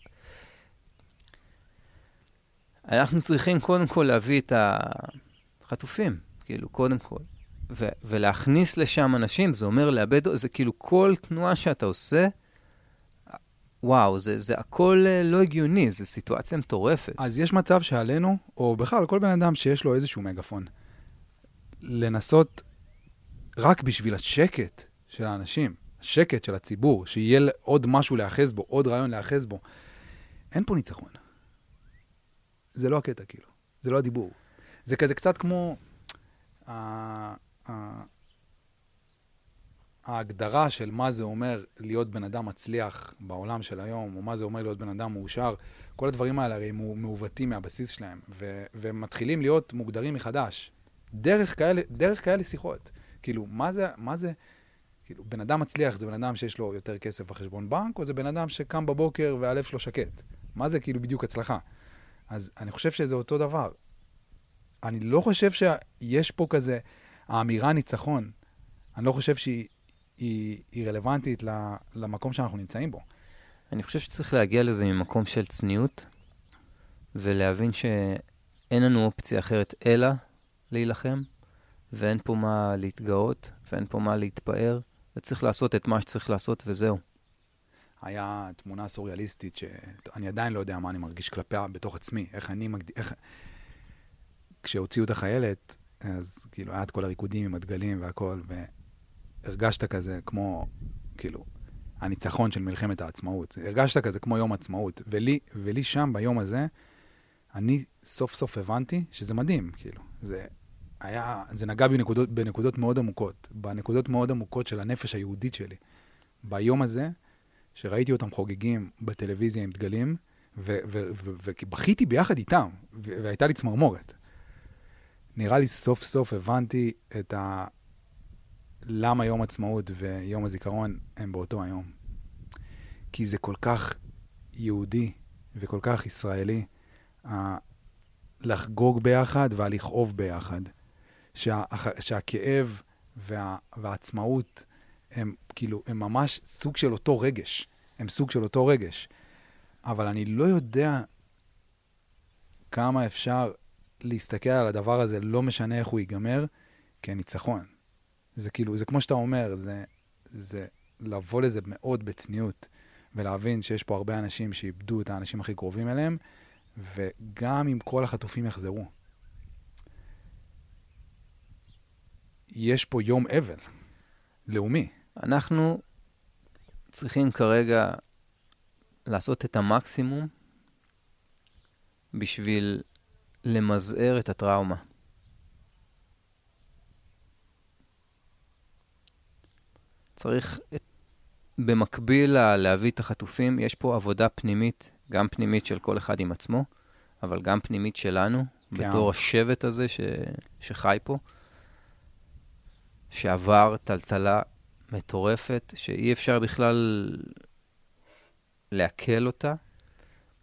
אנחנו צריכים קודם כל להביא את החטופים, כאילו, קודם כל. ו- ולהכניס לשם אנשים, זה אומר לאבד, זה כאילו כל תנועה שאתה עושה, וואו, זה, זה הכל אה, לא הגיוני, זו סיטואציה מטורפת. אז יש מצב שעלינו, או בכלל, כל בן אדם שיש לו איזשהו מגפון, לנסות רק בשביל השקט של האנשים, השקט של הציבור, שיהיה עוד משהו להיאחז בו, עוד רעיון להיאחז בו. אין פה ניצחון. זה לא הקטע, כאילו. זה לא הדיבור. זה כזה קצת כמו... ההגדרה של מה זה אומר להיות בן אדם מצליח בעולם של היום, או מה זה אומר להיות בן אדם מאושר, כל הדברים האלה הרי מעוותים מהבסיס שלהם, ו- ומתחילים להיות מוגדרים מחדש. דרך כאלה, דרך כאלה שיחות. כאילו, מה זה, מה זה, כאילו, בן אדם מצליח זה בן אדם שיש לו יותר כסף בחשבון בנק, או זה בן אדם שקם בבוקר והלב שלו שקט? מה זה כאילו בדיוק הצלחה? אז אני חושב שזה אותו דבר. אני לא חושב שיש פה כזה, האמירה ניצחון, אני לא חושב שהיא היא, היא רלוונטית למקום שאנחנו נמצאים בו. אני חושב שצריך להגיע לזה ממקום של צניעות, ולהבין שאין לנו אופציה אחרת אלא להילחם, ואין פה מה להתגאות, ואין פה מה להתפאר, וצריך לעשות את מה שצריך לעשות, וזהו. היה תמונה סוריאליסטית שאני עדיין לא יודע מה אני מרגיש כלפיה בתוך עצמי, איך אני מגדיר... איך... כשהוציאו את החיילת, אז כאילו, היה את כל הריקודים עם הדגלים והכל, והרגשת כזה כמו, כאילו, הניצחון של מלחמת העצמאות. הרגשת כזה כמו יום עצמאות. ולי, ולי שם, ביום הזה, אני סוף סוף הבנתי שזה מדהים, כאילו. זה היה, זה נגע בנקודות, בנקודות מאוד עמוקות, בנקודות מאוד עמוקות של הנפש היהודית שלי. ביום הזה, שראיתי אותם חוגגים בטלוויזיה עם דגלים, ובכיתי ביחד איתם, והייתה לי צמרמורת. נראה לי סוף סוף הבנתי את ה... למה יום עצמאות ויום הזיכרון הם באותו היום. כי זה כל כך יהודי וכל כך ישראלי. לחגוג ביחד והלכאוב ביחד. שה... שהכאב וה... והעצמאות הם כאילו, הם ממש סוג של אותו רגש. הם סוג של אותו רגש. אבל אני לא יודע כמה אפשר להסתכל על הדבר הזה, לא משנה איך הוא ייגמר, כניצחון. זה כאילו, זה כמו שאתה אומר, זה, זה לבוא לזה מאוד בצניעות, ולהבין שיש פה הרבה אנשים שאיבדו את האנשים הכי קרובים אליהם, וגם אם כל החטופים יחזרו, יש פה יום אבל לאומי. אנחנו צריכים כרגע לעשות את המקסימום בשביל למזער את הטראומה. צריך את, במקביל להביא את החטופים, יש פה עבודה פנימית, גם פנימית של כל אחד עם עצמו, אבל גם פנימית שלנו, כן. בתור השבט הזה ש, שחי פה, שעבר טלטלה מטורפת, שאי אפשר בכלל לעכל אותה,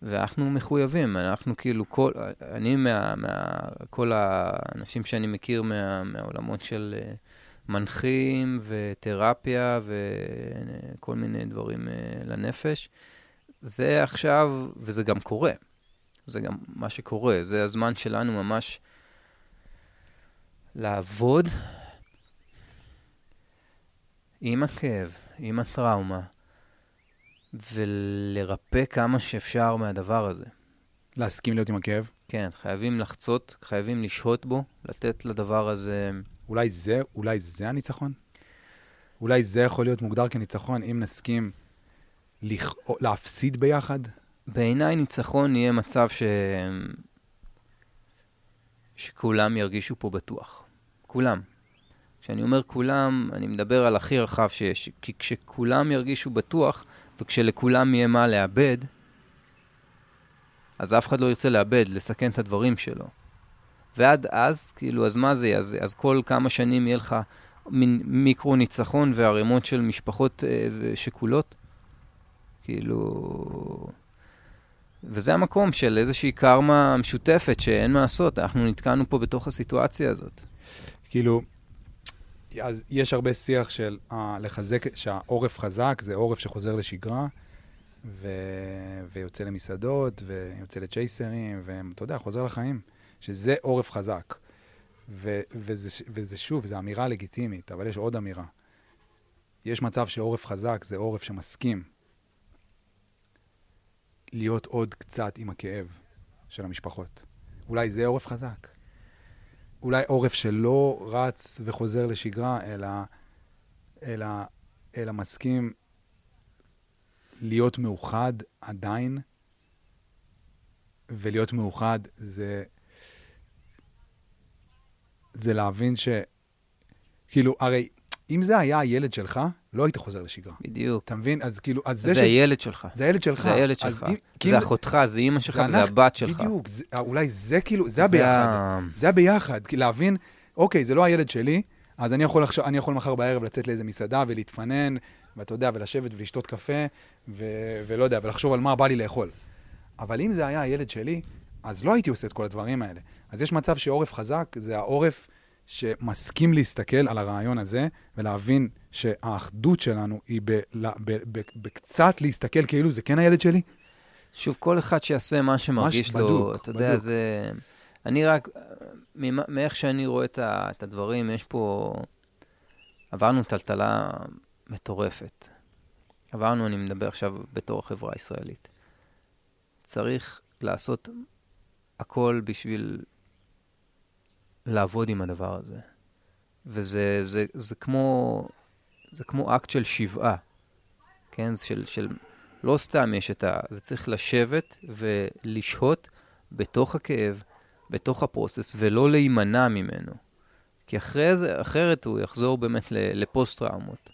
ואנחנו מחויבים, אנחנו כאילו, כל, אני מה, מה... כל האנשים שאני מכיר מה, מהעולמות של uh, מנחים ותרפיה וכל מיני דברים uh, לנפש, זה עכשיו, וזה גם קורה. זה גם מה שקורה, זה הזמן שלנו ממש לעבוד עם הכאב, עם הטראומה, ולרפא כמה שאפשר מהדבר הזה. להסכים להיות עם הכאב? כן, חייבים לחצות, חייבים לשהות בו, לתת לדבר הזה... אולי זה, אולי זה הניצחון? אולי זה יכול להיות מוגדר כניצחון אם נסכים לכ... להפסיד ביחד? בעיניי ניצחון יהיה מצב ש... שכולם ירגישו פה בטוח. כולם. כשאני אומר כולם, אני מדבר על הכי רחב שיש. כי כשכולם ירגישו בטוח, וכשלכולם יהיה מה לאבד, אז אף אחד לא ירצה לאבד, לסכן את הדברים שלו. ועד אז, כאילו, אז מה זה? אז, אז כל כמה שנים יהיה לך מין מיקרו ניצחון וערימות של משפחות אה, שכולות? כאילו... וזה המקום של איזושהי קרמה משותפת שאין מה לעשות, אנחנו נתקענו פה בתוך הסיטואציה הזאת. כאילו, אז יש הרבה שיח של uh, לחזק, שהעורף חזק, זה עורף שחוזר לשגרה, ו... ויוצא למסעדות, ויוצא לצ'ייסרים, ואתה יודע, חוזר לחיים, שזה עורף חזק. ו... וזה, וזה שוב, זו אמירה לגיטימית, אבל יש עוד אמירה. יש מצב שעורף חזק זה עורף שמסכים להיות עוד קצת עם הכאב של המשפחות. אולי זה עורף חזק. אולי עורף שלא רץ וחוזר לשגרה, אלא, אלא, אלא מסכים להיות מאוחד עדיין, ולהיות מאוחד זה, זה להבין ש... כאילו, הרי אם זה היה הילד שלך, לא היית חוזר לשגרה. בדיוק. אתה מבין? אז כאילו, אז זה... זה הילד שלך. זה הילד שלך. זה הילד שלך. אם, זה אחותך, זה אימא שלך, זה, זה הבת שלך. בדיוק. זה, אולי זה כאילו, זה הביחד. זה, זה הביחד. להבין, אוקיי, זה לא הילד שלי, אז אני יכול, לחשוב, אני יכול מחר בערב לצאת לאיזה מסעדה ולהתפנן, ואתה יודע, ולשבת ולשתות קפה, ו, ולא יודע, ולחשוב על מה בא לי לאכול. אבל אם זה היה הילד שלי, אז לא הייתי עושה את כל הדברים האלה. אז יש מצב שעורף חזק זה העורף שמסכים להסתכל על הרעיון הזה ולהבין שהאחדות שלנו היא בקצת להסתכל כאילו זה כן הילד שלי. שוב, כל אחד שיעשה מה שמרגיש לו, בדוק, אתה יודע, בדוק. זה... אני רק, מאיך שאני רואה את, ה, את הדברים, יש פה... עברנו טלטלה מטורפת. עברנו, אני מדבר עכשיו בתור החברה הישראלית. צריך לעשות הכל בשביל לעבוד עם הדבר הזה. וזה זה, זה כמו, זה כמו אקט של שבעה, כן? של, של, לא סתם יש את ה... זה צריך לשבת ולשהות בתוך הכאב, בתוך הפרוסס, ולא להימנע ממנו. כי אחרי זה, אחרת הוא יחזור באמת לפוסט-טראומות.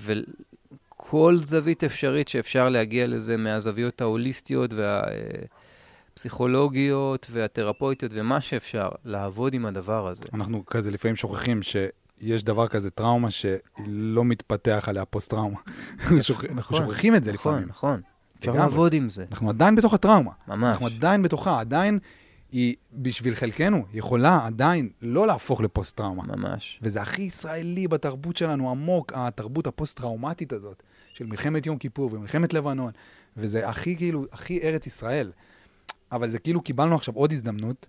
וכל זווית אפשרית שאפשר להגיע לזה מהזוויות ההוליסטיות וה... הפסיכולוגיות והתרפויטיות ומה שאפשר, לעבוד עם הדבר הזה. אנחנו כזה לפעמים שוכחים שיש דבר כזה טראומה שלא מתפתח עליה פוסט-טראומה. [laughs] אנחנו נכון, שוכחים את זה לפעמים. נכון, נכון. אפשר לעבוד עם זה. אנחנו עדיין בתוך הטראומה. ממש. אנחנו עדיין בתוכה, עדיין היא, בשביל חלקנו, יכולה עדיין לא להפוך לפוסט-טראומה. ממש. וזה הכי ישראלי בתרבות שלנו, עמוק, התרבות הפוסט-טראומטית הזאת, של מלחמת יום כיפור ומלחמת לבנון, וזה הכי כאילו, הכי ארץ ישראל. אבל זה כאילו קיבלנו עכשיו עוד הזדמנות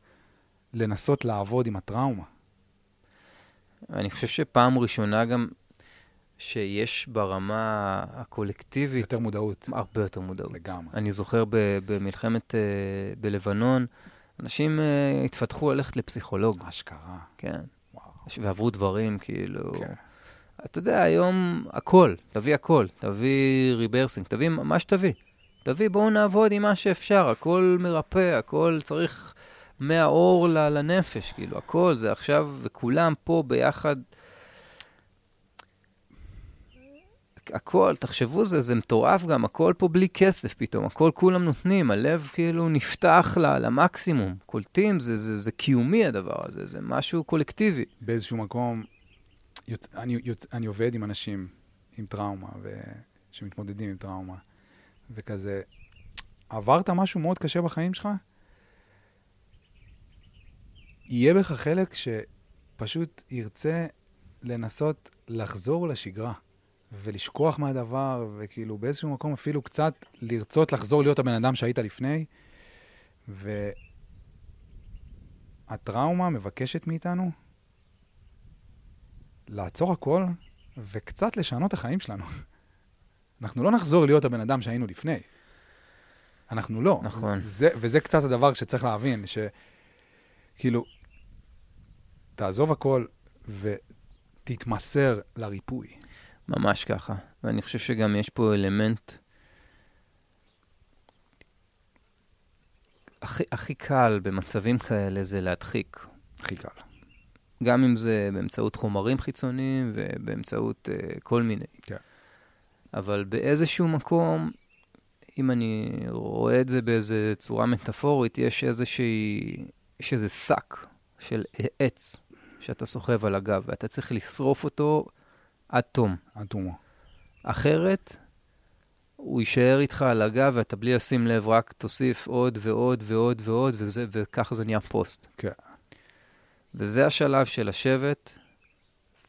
לנסות לעבוד עם הטראומה. אני חושב שפעם ראשונה גם שיש ברמה הקולקטיבית... יותר מודעות. הרבה יותר מודעות. לגמרי. אני זוכר ב- במלחמת, uh, בלבנון, אנשים uh, התפתחו ללכת לפסיכולוג. אשכרה. כן. וואו. ועברו דברים, כאילו... כן. אתה יודע, היום הכל, תביא הכל, תביא ריברסינג, תביא מה שתביא. תביא, בואו נעבוד עם מה שאפשר, הכל מרפא, הכל צריך מהאור לנפש, כאילו, הכל זה עכשיו, וכולם פה ביחד. הכל, תחשבו, זה, זה מטורף גם, הכל פה בלי כסף פתאום, הכל כולם נותנים, הלב כאילו נפתח למקסימום, קולטים, זה, זה, זה קיומי הדבר הזה, זה משהו קולקטיבי. באיזשהו מקום. אני. אני עובד עם אנשים עם טראומה, ו... שמתמודדים עם טראומה, וכזה, עברת משהו מאוד קשה בחיים שלך, יהיה בך חלק שפשוט ירצה לנסות לחזור לשגרה ולשכוח מהדבר, וכאילו באיזשהו מקום אפילו קצת לרצות לחזור להיות הבן אדם שהיית לפני. והטראומה מבקשת מאיתנו לעצור הכל וקצת לשנות את החיים שלנו. אנחנו לא נחזור להיות הבן אדם שהיינו לפני. אנחנו לא. נכון. זה, וזה קצת הדבר שצריך להבין, שכאילו, תעזוב הכל ותתמסר לריפוי. ממש ככה. ואני חושב שגם יש פה אלמנט... הכי, הכי קל במצבים כאלה זה להדחיק. הכי קל. גם אם זה באמצעות חומרים חיצוניים ובאמצעות uh, כל מיני. כן. אבל באיזשהו מקום, אם אני רואה את זה באיזו צורה מטאפורית, יש איזושהי, יש איזה שק של עץ שאתה סוחב על הגב, ואתה צריך לשרוף אותו עד תום. עד תומו. אחרת, הוא יישאר איתך על הגב, ואתה בלי לשים לב, רק תוסיף עוד ועוד ועוד ועוד, וזה, וככה זה נהיה פוסט. כן. וזה השלב של לשבת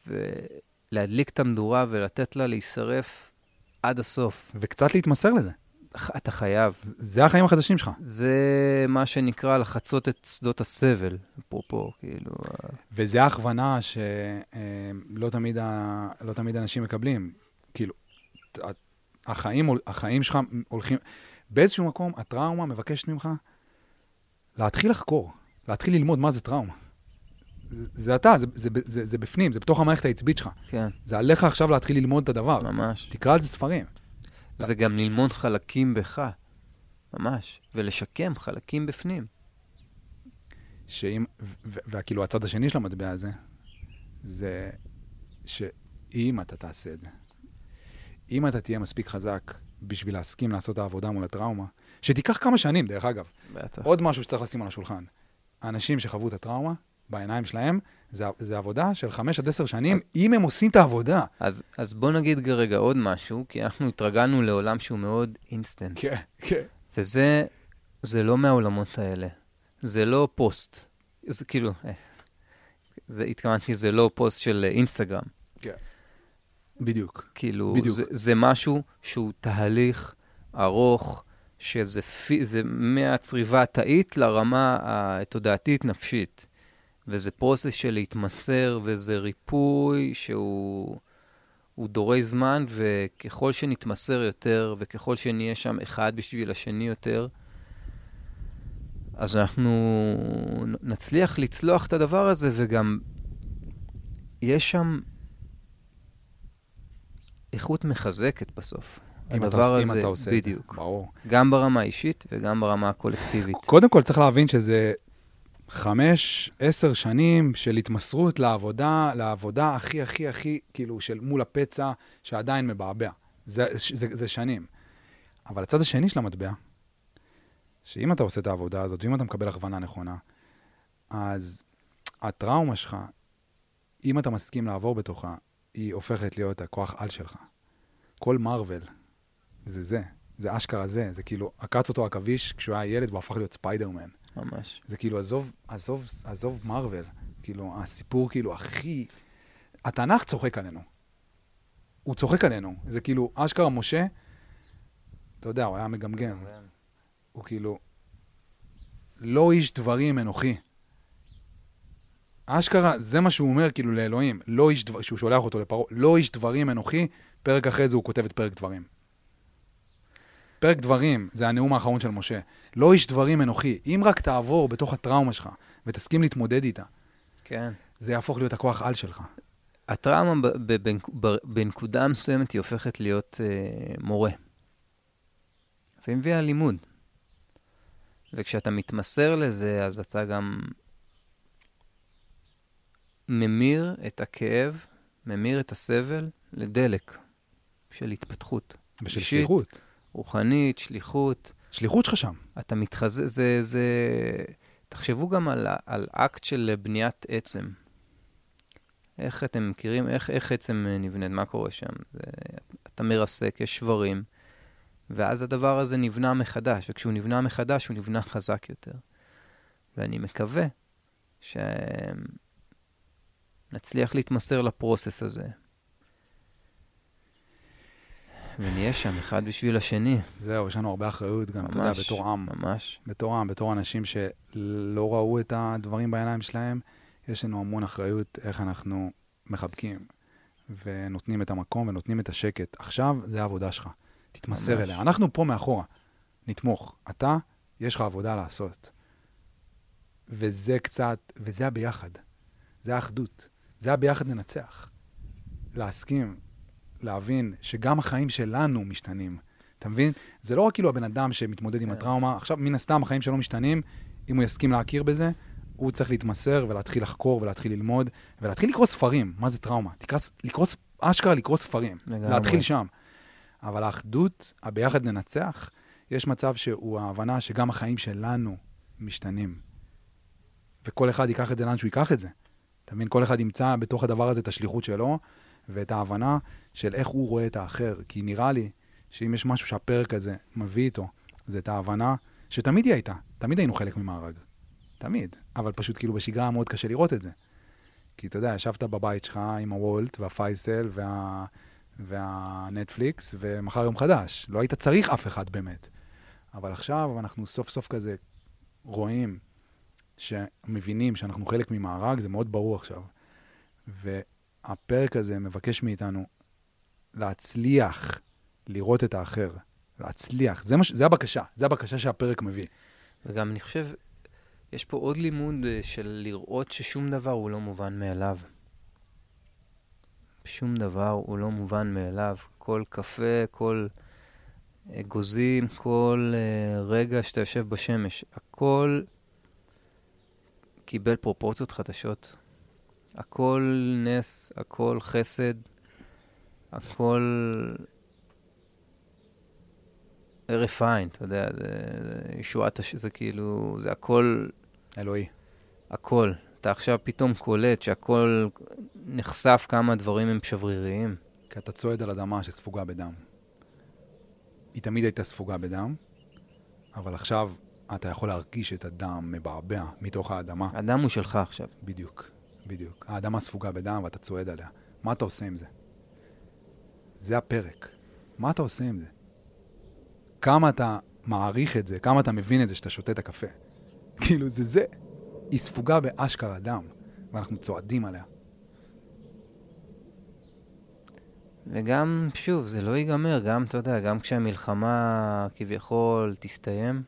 ולהדליק את המדורה ולתת לה להישרף עד הסוף. וקצת להתמסר לזה. אתה חייב. זה החיים החדשים שלך. זה מה שנקרא לחצות את שדות הסבל, אפרופו, כאילו... וזה ההכוונה שלא תמיד, ה... לא תמיד אנשים מקבלים. כאילו, החיים, החיים שלך הולכים... באיזשהו מקום, הטראומה מבקשת ממך להתחיל לחקור, להתחיל ללמוד מה זה טראומה. זה, זה אתה, זה, זה, זה, זה בפנים, זה בתוך המערכת העצבית שלך. כן. זה עליך עכשיו להתחיל ללמוד את הדבר. ממש. תקרא על זה ספרים. זה גם ללמוד חלקים בך, ממש, ולשקם חלקים בפנים. שאם, וכאילו הצד השני של המטבע הזה, זה שאם אתה תעשה את זה, אם אתה תהיה מספיק חזק בשביל להסכים לעשות את העבודה מול הטראומה, שתיקח כמה שנים, דרך אגב. בטח. עוד משהו שצריך לשים על השולחן. האנשים שחוו את הטראומה, בעיניים שלהם, זה, זה עבודה של חמש עד עשר שנים, אז, אם הם עושים את העבודה. אז, אז בוא נגיד רגע עוד משהו, כי אנחנו התרגלנו לעולם שהוא מאוד אינסטנט. כן, כן. וזה זה לא מהעולמות האלה. זה לא פוסט. זה כאילו, אה, זה, התכוונתי, זה לא פוסט של אינסטגרם. כן. בדיוק. כאילו, בדיוק. זה, זה משהו שהוא תהליך ארוך, שזה פי, זה מהצריבה התאית לרמה התודעתית-נפשית. וזה process של להתמסר, וזה ריפוי שהוא דורי זמן, וככל שנתמסר יותר, וככל שנהיה שם אחד בשביל השני יותר, אז אנחנו נצליח לצלוח את הדבר הזה, וגם יש שם איכות מחזקת בסוף. אם אתה, עושה, אם אתה עושה בדיוק. את זה, ברור. גם ברמה האישית וגם ברמה הקולקטיבית. קודם כל צריך להבין שזה חמש, עשר שנים של התמסרות לעבודה, לעבודה הכי, הכי, הכי, כאילו, של מול הפצע שעדיין מבעבע. זה, זה, זה שנים. אבל הצד השני של המטבע, שאם אתה עושה את העבודה הזאת, ואם אתה מקבל הכוונה נכונה, אז הטראומה שלך, אם אתה מסכים לעבור בתוכה, היא הופכת להיות הכוח על שלך. כל מארוול, זה זה. זה אשכרה זה. זה כאילו, עקץ אותו עכביש כשהוא היה ילד והוא הפך להיות ספיידרמן. ממש. זה כאילו, עזוב, עזוב, עזוב מארוול. כאילו, הסיפור כאילו הכי... התנ"ך צוחק עלינו. הוא צוחק עלינו. זה כאילו, אשכרה משה, אתה יודע, הוא היה מגמגם. הוא כאילו, לא איש דברים אנוכי. אשכרה, זה מה שהוא אומר כאילו לאלוהים, לא איש דברים, שהוא שולח אותו לפרעה, לא איש דברים אנוכי, פרק אחרי זה הוא כותב את פרק דברים. פרק דברים, זה הנאום האחרון של משה. לא איש דברים אנוכי. אם רק תעבור בתוך הטראומה שלך ותסכים להתמודד איתה, כן. זה יהפוך להיות הכוח על שלך. הטראומה בנקודה מסוימת היא הופכת להיות אה, מורה. והיא מביאה לימוד. וכשאתה מתמסר לזה, אז אתה גם ממיר את הכאב, ממיר את הסבל לדלק של התפתחות. ושל שליחות. רוחנית, שליחות. שליחות שלך שם. אתה מתחזה, זה, זה... תחשבו גם על, על אקט של בניית עצם. איך אתם מכירים, איך, איך עצם נבנית, מה קורה שם? זה, אתה מרסק, יש שברים, ואז הדבר הזה נבנה מחדש, וכשהוא נבנה מחדש, הוא נבנה חזק יותר. ואני מקווה שנצליח להתמסר לפרוסס הזה, ונהיה שם אחד בשביל השני. זהו, יש לנו הרבה אחריות גם, ממש, אתה יודע, בתור עם. ממש. בתור עם, בתור אנשים שלא ראו את הדברים בעיניים שלהם, יש לנו המון אחריות איך אנחנו מחבקים ונותנים את המקום ונותנים את השקט. עכשיו, זה העבודה שלך. תתמסר ממש. אליה. אנחנו פה מאחורה, נתמוך. אתה, יש לך עבודה לעשות. וזה קצת, וזה הביחד. זה האחדות. זה הביחד ננצח. להסכים, להבין שגם החיים שלנו משתנים. אתה מבין? זה לא רק כאילו הבן אדם שמתמודד עם כן. הטראומה, עכשיו מן הסתם החיים שלו משתנים, אם הוא יסכים להכיר בזה, הוא צריך להתמסר ולהתחיל לחקור ולהתחיל ללמוד ולהתחיל לקרוא ספרים. מה זה טראומה? תקרא, לקרוא, אשכרה לקרוא ספרים. לגמרי. להתחיל שם. אבל האחדות, הביחד ננצח, יש מצב שהוא ההבנה שגם החיים שלנו משתנים. וכל אחד ייקח את זה לאן שהוא ייקח את זה. אתה מבין? כל אחד ימצא בתוך הדבר הזה את השליחות שלו, ואת ההבנה של איך הוא רואה את האחר. כי נראה לי שאם יש משהו שהפרק הזה מביא איתו, זה את ההבנה שתמיד היא הייתה, תמיד היינו חלק ממארג. תמיד. אבל פשוט כאילו בשגרה מאוד קשה לראות את זה. כי אתה יודע, ישבת בבית שלך עם הוולט והפייסל וה... והנטפליקס, ומחר יום חדש. לא היית צריך אף אחד באמת. אבל עכשיו אנחנו סוף סוף כזה רואים, שמבינים שאנחנו חלק ממארג, זה מאוד ברור עכשיו. והפרק הזה מבקש מאיתנו להצליח לראות את האחר. להצליח. זה, מש... זה הבקשה, זה הבקשה שהפרק מביא. וגם אני חושב, יש פה עוד לימוד אה, של לראות ששום דבר הוא לא מובן מאליו. שום דבר הוא לא מובן מאליו. כל קפה, כל אגוזים, כל uh, רגע שאתה יושב בשמש, הכל קיבל פרופורציות חדשות. הכל נס, הכל חסד, הכל הרף עין, אתה יודע, זה, זה ישועת, הש... זה כאילו, זה הכל... אלוהי. הכל. אתה עכשיו פתאום קולט שהכל נחשף כמה דברים הם שבריריים. כי אתה צועד על אדמה שספוגה בדם. היא תמיד הייתה ספוגה בדם, אבל עכשיו אתה יכול להרגיש את הדם מבעבע מתוך האדמה. הדם הוא שלך עכשיו. בדיוק, בדיוק. האדמה ספוגה בדם ואתה צועד עליה. מה אתה עושה עם זה? זה הפרק. מה אתה עושה עם זה? כמה אתה מעריך את זה, כמה אתה מבין את זה שאתה שותה את הקפה. [laughs] כאילו, זה זה. היא ספוגה באשכרה דם, ואנחנו צועדים עליה. וגם, שוב, זה לא ייגמר, גם, אתה יודע, גם כשהמלחמה כביכול תסתיים,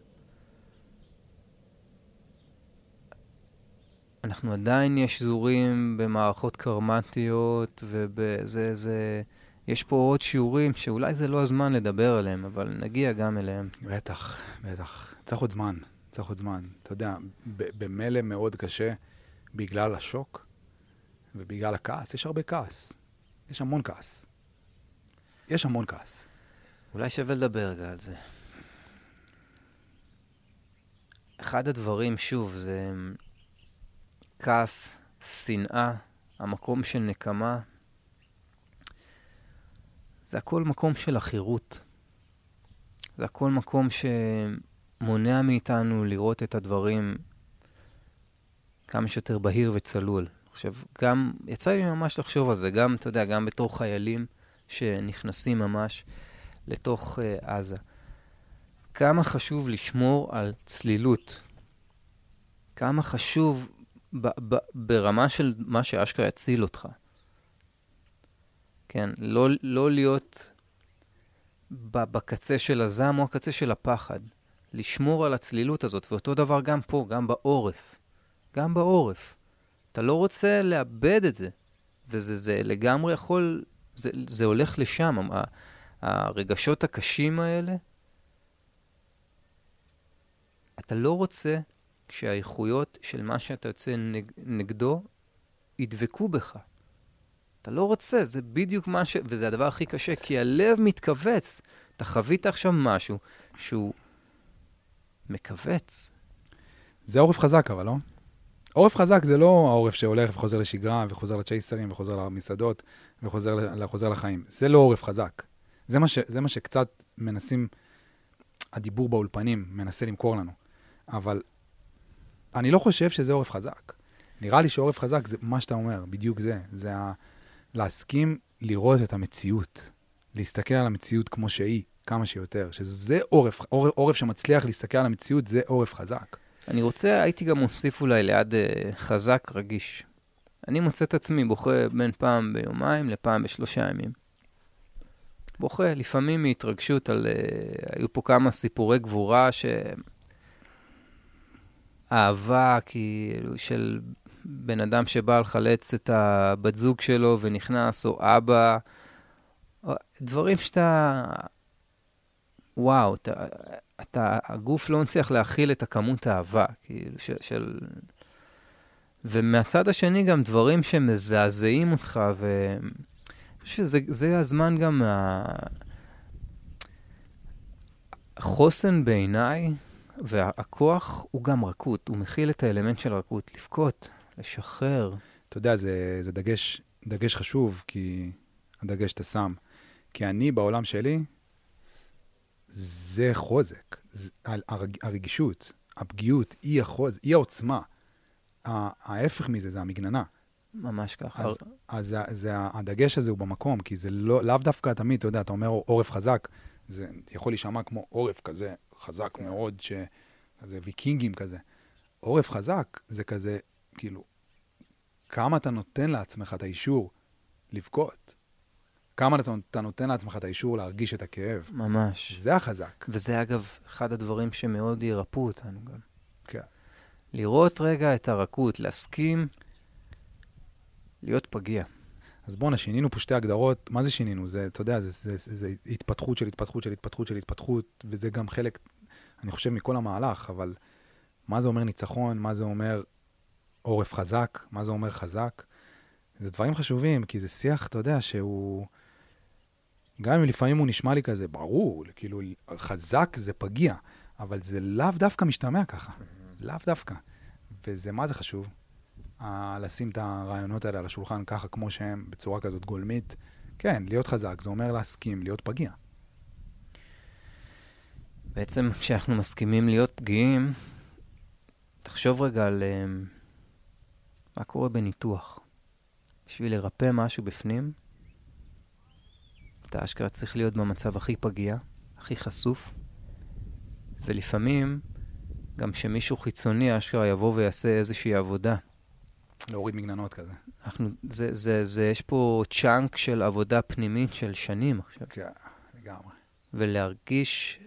אנחנו עדיין נהיה שזורים במערכות קרמטיות, וזה, זה... יש פה עוד שיעורים שאולי זה לא הזמן לדבר עליהם, אבל נגיע גם אליהם. בטח, בטח. צריך עוד זמן, צריך עוד זמן. אתה יודע, במילא מאוד קשה בגלל השוק ובגלל הכעס. יש הרבה כעס. יש המון כעס. יש המון כעס. אולי שווה לדבר רגע על זה. אחד הדברים, שוב, זה כעס, שנאה, המקום של נקמה, זה הכל מקום של עכירות. זה הכל מקום שמונע מאיתנו לראות את הדברים כמה שיותר בהיר וצלול. עכשיו, גם, יצא לי ממש לחשוב על זה, גם, אתה יודע, גם בתור חיילים שנכנסים ממש לתוך uh, עזה. כמה חשוב לשמור על צלילות. כמה חשוב ב- ב- ברמה של מה שאשכרה יציל אותך. כן, לא, לא להיות בקצה של הזעם או הקצה של הפחד. לשמור על הצלילות הזאת, ואותו דבר גם פה, גם בעורף. גם בעורף. אתה לא רוצה לאבד את זה, וזה זה לגמרי יכול, זה, זה הולך לשם. הרגשות הקשים האלה, אתה לא רוצה שהאיכויות של מה שאתה יוצא נג, נגדו ידבקו בך. אתה לא רוצה, זה בדיוק מה ש... וזה הדבר הכי קשה, כי הלב מתכווץ. אתה חווית עכשיו משהו שהוא מכווץ. זה עורף חזק, אבל לא? עורף חזק זה לא העורף שהולך וחוזר לשגרה, וחוזר לצ'ייסרים, וחוזר למסעדות, וחוזר לחיים. זה לא עורף חזק. זה מה, ש, זה מה שקצת מנסים, הדיבור באולפנים מנסה למכור לנו. אבל אני לא חושב שזה עורף חזק. נראה לי שעורף חזק זה מה שאתה אומר, בדיוק זה. זה ה... להסכים לראות את המציאות, להסתכל על המציאות כמו שהיא, כמה שיותר, שזה עורף, עורף, עורף שמצליח להסתכל על המציאות, זה עורף חזק. אני רוצה, הייתי גם מוסיף אולי ליד uh, חזק רגיש. אני מוצא את עצמי בוכה בין פעם ביומיים לפעם בשלושה ימים. בוכה, לפעמים מהתרגשות על... Uh, היו פה כמה סיפורי גבורה ש... אהבה, כאילו, של בן אדם שבא לחלץ את הבת זוג שלו ונכנס, או אבא, או דברים שאתה... וואו, אתה, אתה, הגוף לא מצליח להכיל את הכמות האהבה, כאילו, של, של... ומהצד השני גם דברים שמזעזעים אותך, ואני חושב שזה הזמן גם. החוסן בעיניי והכוח הוא גם רכות, הוא מכיל את האלמנט של רכות, לבכות, לשחרר. אתה יודע, זה, זה דגש, דגש חשוב, כי הדגש שאתה שם. כי אני, בעולם שלי, זה חוזק. זה, הרג, הרגישות, הפגיעות, היא החוז, היא העוצמה. ההפך מזה זה המגננה. ממש ככה. אז, אז זה, זה, הדגש הזה הוא במקום, כי זה לא, לאו דווקא תמיד, אתה יודע, אתה אומר עורף חזק, זה יכול להישמע כמו עורף כזה חזק. מאוד, ש... כזה ויקינגים כזה. עורף חזק זה כזה, כאילו, כמה אתה נותן לעצמך את האישור לבכות. כמה אתה, אתה נותן לעצמך את האישור להרגיש את הכאב. ממש. זה החזק. וזה, אגב, אחד הדברים שמאוד ירפאו אותנו גם. כן. לראות רגע את הרכות, להסכים להיות פגיע. אז בואנה, שינינו פה שתי הגדרות. מה זה שינינו? זה, אתה יודע, זה, זה, זה, זה התפתחות של התפתחות של התפתחות של התפתחות, וזה גם חלק, אני חושב, מכל המהלך, אבל מה זה אומר ניצחון? מה זה אומר עורף חזק? מה זה אומר חזק? זה דברים חשובים, כי זה שיח, אתה יודע, שהוא... גם אם לפעמים הוא נשמע לי כזה, ברור, כאילו, חזק זה פגיע, אבל זה לאו דווקא משתמע ככה. לאו דווקא. וזה מה זה חשוב? לשים את הרעיונות האלה על השולחן ככה כמו שהם, בצורה כזאת גולמית. כן, להיות חזק, זה אומר להסכים, להיות פגיע. בעצם כשאנחנו מסכימים להיות פגיעים, תחשוב רגע על um, מה קורה בניתוח. בשביל לרפא משהו בפנים, אתה אשכרה צריך להיות במצב הכי פגיע, הכי חשוף, ולפעמים גם שמישהו חיצוני אשכרה יבוא ויעשה איזושהי עבודה להוריד מגננות כזה. אנחנו, זה, זה, זה, יש פה צ'אנק של עבודה פנימית של שנים עכשיו. כן, לגמרי. ולהרגיש,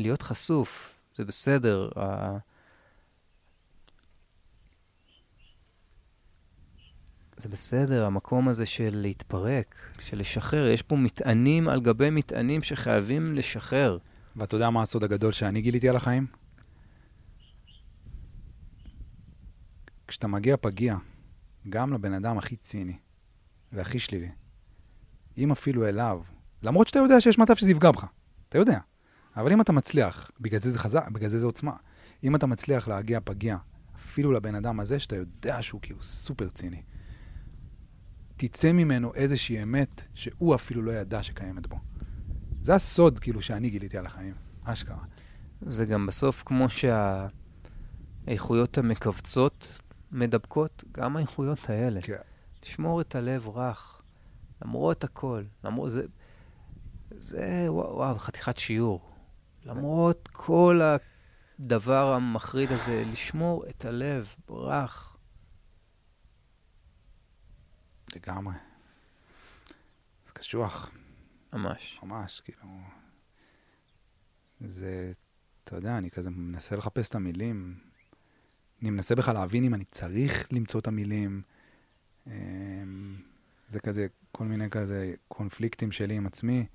להיות חשוף, זה בסדר. זה בסדר, המקום הזה של להתפרק, של לשחרר. יש פה מטענים על גבי מטענים שחייבים לשחרר. ואתה יודע מה הסוד הגדול שאני גיליתי על החיים? כשאתה מגיע פגיע, גם לבן אדם הכי ציני והכי שלילי, אם אפילו אליו, למרות שאתה יודע שיש מצב שזה יפגע בך, אתה יודע, אבל אם אתה מצליח, בגלל זה זה חזק, בגלל זה זה עוצמה, אם אתה מצליח להגיע פגיע, אפילו לבן אדם הזה, שאתה יודע שהוא כאילו סופר ציני, תצא ממנו איזושהי אמת שהוא אפילו לא ידע שקיימת בו. זה הסוד, כאילו, שאני גיליתי על החיים, אשכרה. זה גם בסוף כמו שהאיכויות המכווצות מדבקות גם האיכויות האלה. כן. לשמור את הלב רך, למרות הכל. למרות זה... זה, וואו, וואו חתיכת שיעור. למרות כל הדבר המחריד הזה, לשמור את הלב רך. לגמרי. זה קשוח. ממש. ממש, כאילו... זה, אתה יודע, אני כזה מנסה לחפש את המילים. אני מנסה בכלל להבין אם אני צריך למצוא את המילים. אמ, זה כזה, כל מיני כזה קונפליקטים שלי עם עצמי.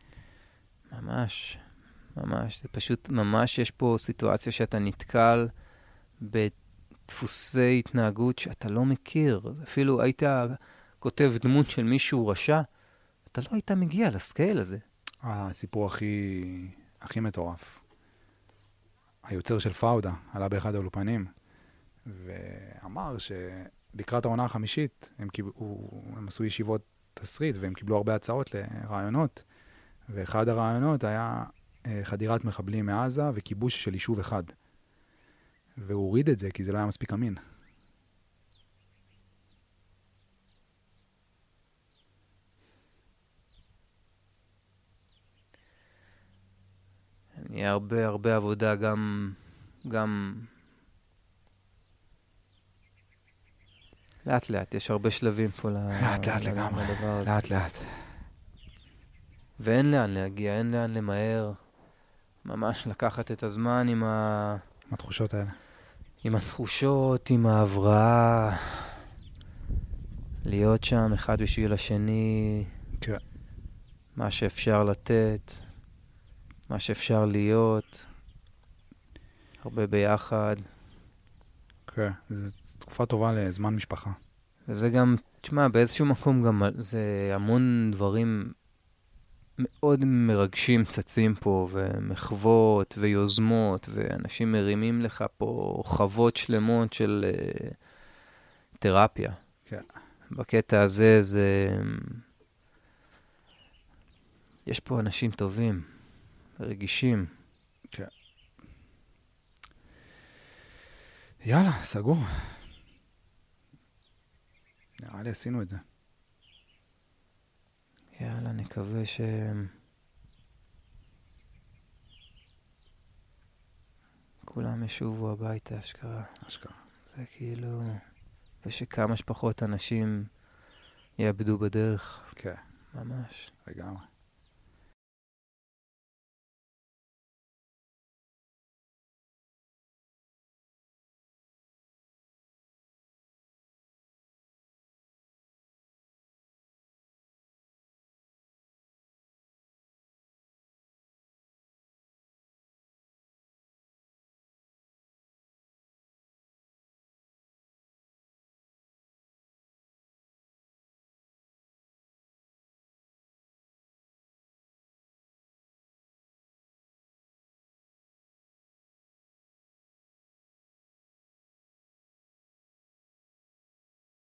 ממש, ממש. זה פשוט, ממש יש פה סיטואציה שאתה נתקל בדפוסי התנהגות שאתה לא מכיר. אפילו היית כותב דמות של מישהו רשע, אתה לא היית מגיע לסקייל הזה. הסיפור הכי, הכי מטורף. היוצר של פאודה עלה באחד האולפנים. ואמר שלקראת העונה החמישית, הם, קיבלו, הם עשו ישיבות תסריט והם קיבלו הרבה הצעות לרעיונות, ואחד הרעיונות היה חדירת מחבלים מעזה וכיבוש של יישוב אחד. והוא הוריד את זה כי זה לא היה מספיק אמין. יהיה הרבה הרבה עבודה גם, גם לאט לאט, יש הרבה שלבים פה לאט לאט לגמרי, לאט לאט. ואין לאן להגיע, אין לאן למהר. ממש לקחת את הזמן עם ה... עם התחושות האלה. עם התחושות, עם ההבראה. להיות שם אחד בשביל השני. כן. מה שאפשר לתת, מה שאפשר להיות. הרבה ביחד. כן, זו תקופה טובה לזמן משפחה. וזה גם, תשמע, באיזשהו מקום גם זה המון דברים מאוד מרגשים צצים פה, ומחוות ויוזמות, ואנשים מרימים לך פה חוות שלמות של uh, תרפיה. כן. בקטע הזה זה... יש פה אנשים טובים, רגישים. כן. יאללה, סגור. נראה לי עשינו את זה. יאללה, נקווה ש... כולם ישובו הביתה, אשכרה. אשכרה. זה כאילו... ושכמה שפחות אנשים יאבדו בדרך. כן. ממש. לגמרי.